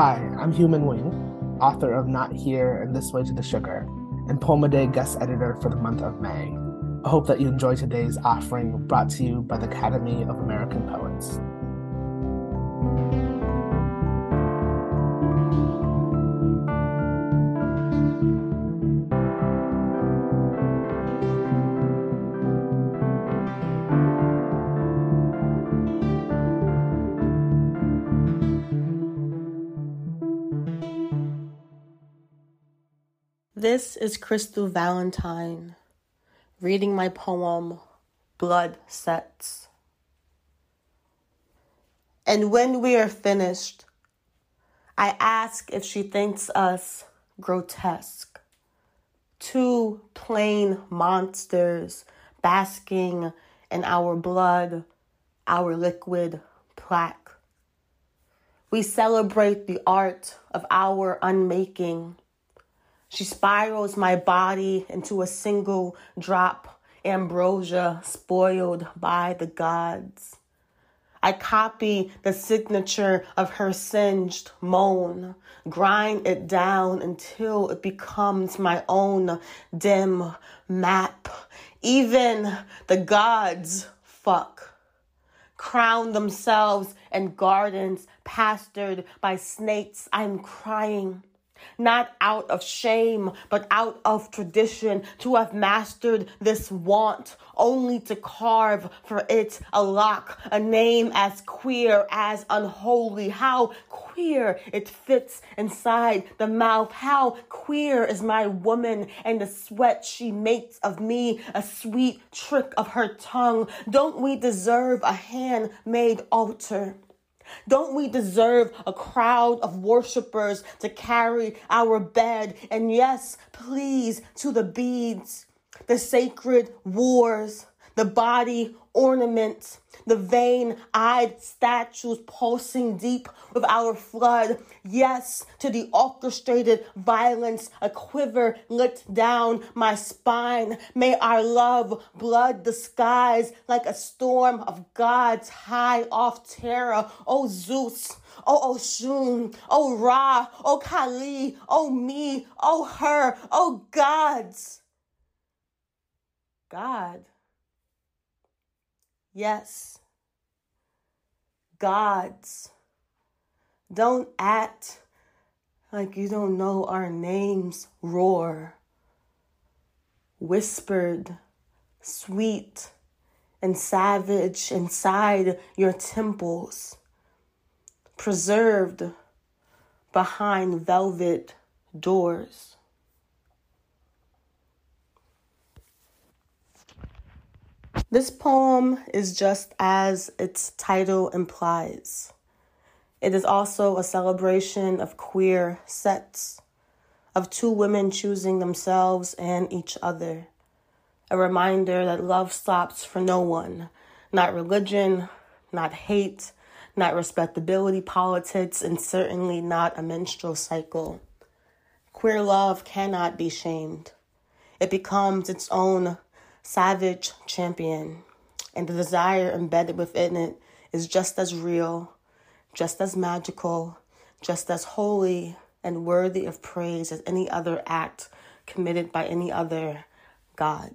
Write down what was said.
Hi, I'm Hieu Minh Nguyen, author of Not Here and This Way to the Sugar, and Poem a Day guest editor for the month of May. I hope that you enjoy today's offering brought to you by the Academy of American Poets. This is Crystal Valentine reading my poem, Blood Sex. And when we are finished, I ask if she thinks us grotesque. Two plain monsters basking in our blood, our liquid plaque. We celebrate the art of our unmaking she spirals my body into a single drop, ambrosia spoiled by the gods. I copy the signature of her singed moan, grind it down until it becomes my own dim map. Even the gods fuck. Crown themselves in gardens pastured by snakes. I'm crying not out of shame, but out of tradition, to have mastered this want, only to carve for it a lock, a name as queer as unholy. How queer it fits inside the mouth. How queer is my woman and the sweat she makes of me, a sweet trick of her tongue. Don't we deserve a handmade altar? Don't we deserve a crowd of worshipers to carry our bed? And yes, please, to the beads, the sacred wars, the body ornaments, the vain eyed statues pulsing deep with our flood. Yes, to the orchestrated violence, a quiver lit down my spine. May our love blood the skies like a storm of God's high off terror. Oh Zeus, oh Oshun, oh Ra, oh Kali, oh me, oh her, oh gods. God. Yes. Gods. Don't act like you don't know our names. Roar. Whispered, sweet, and savage inside your temples. Preserved behind velvet doors. This poem is just as its title implies. It is also a celebration of queer sets, of two women choosing themselves and each other. A reminder that love stops for no one, not religion, not hate, not respectability politics, and certainly not a menstrual cycle. Queer love cannot be shamed. It becomes its own savage champion, and the desire embedded within it is just as real, just as magical, just as holy and worthy of praise as any other act committed by any other God.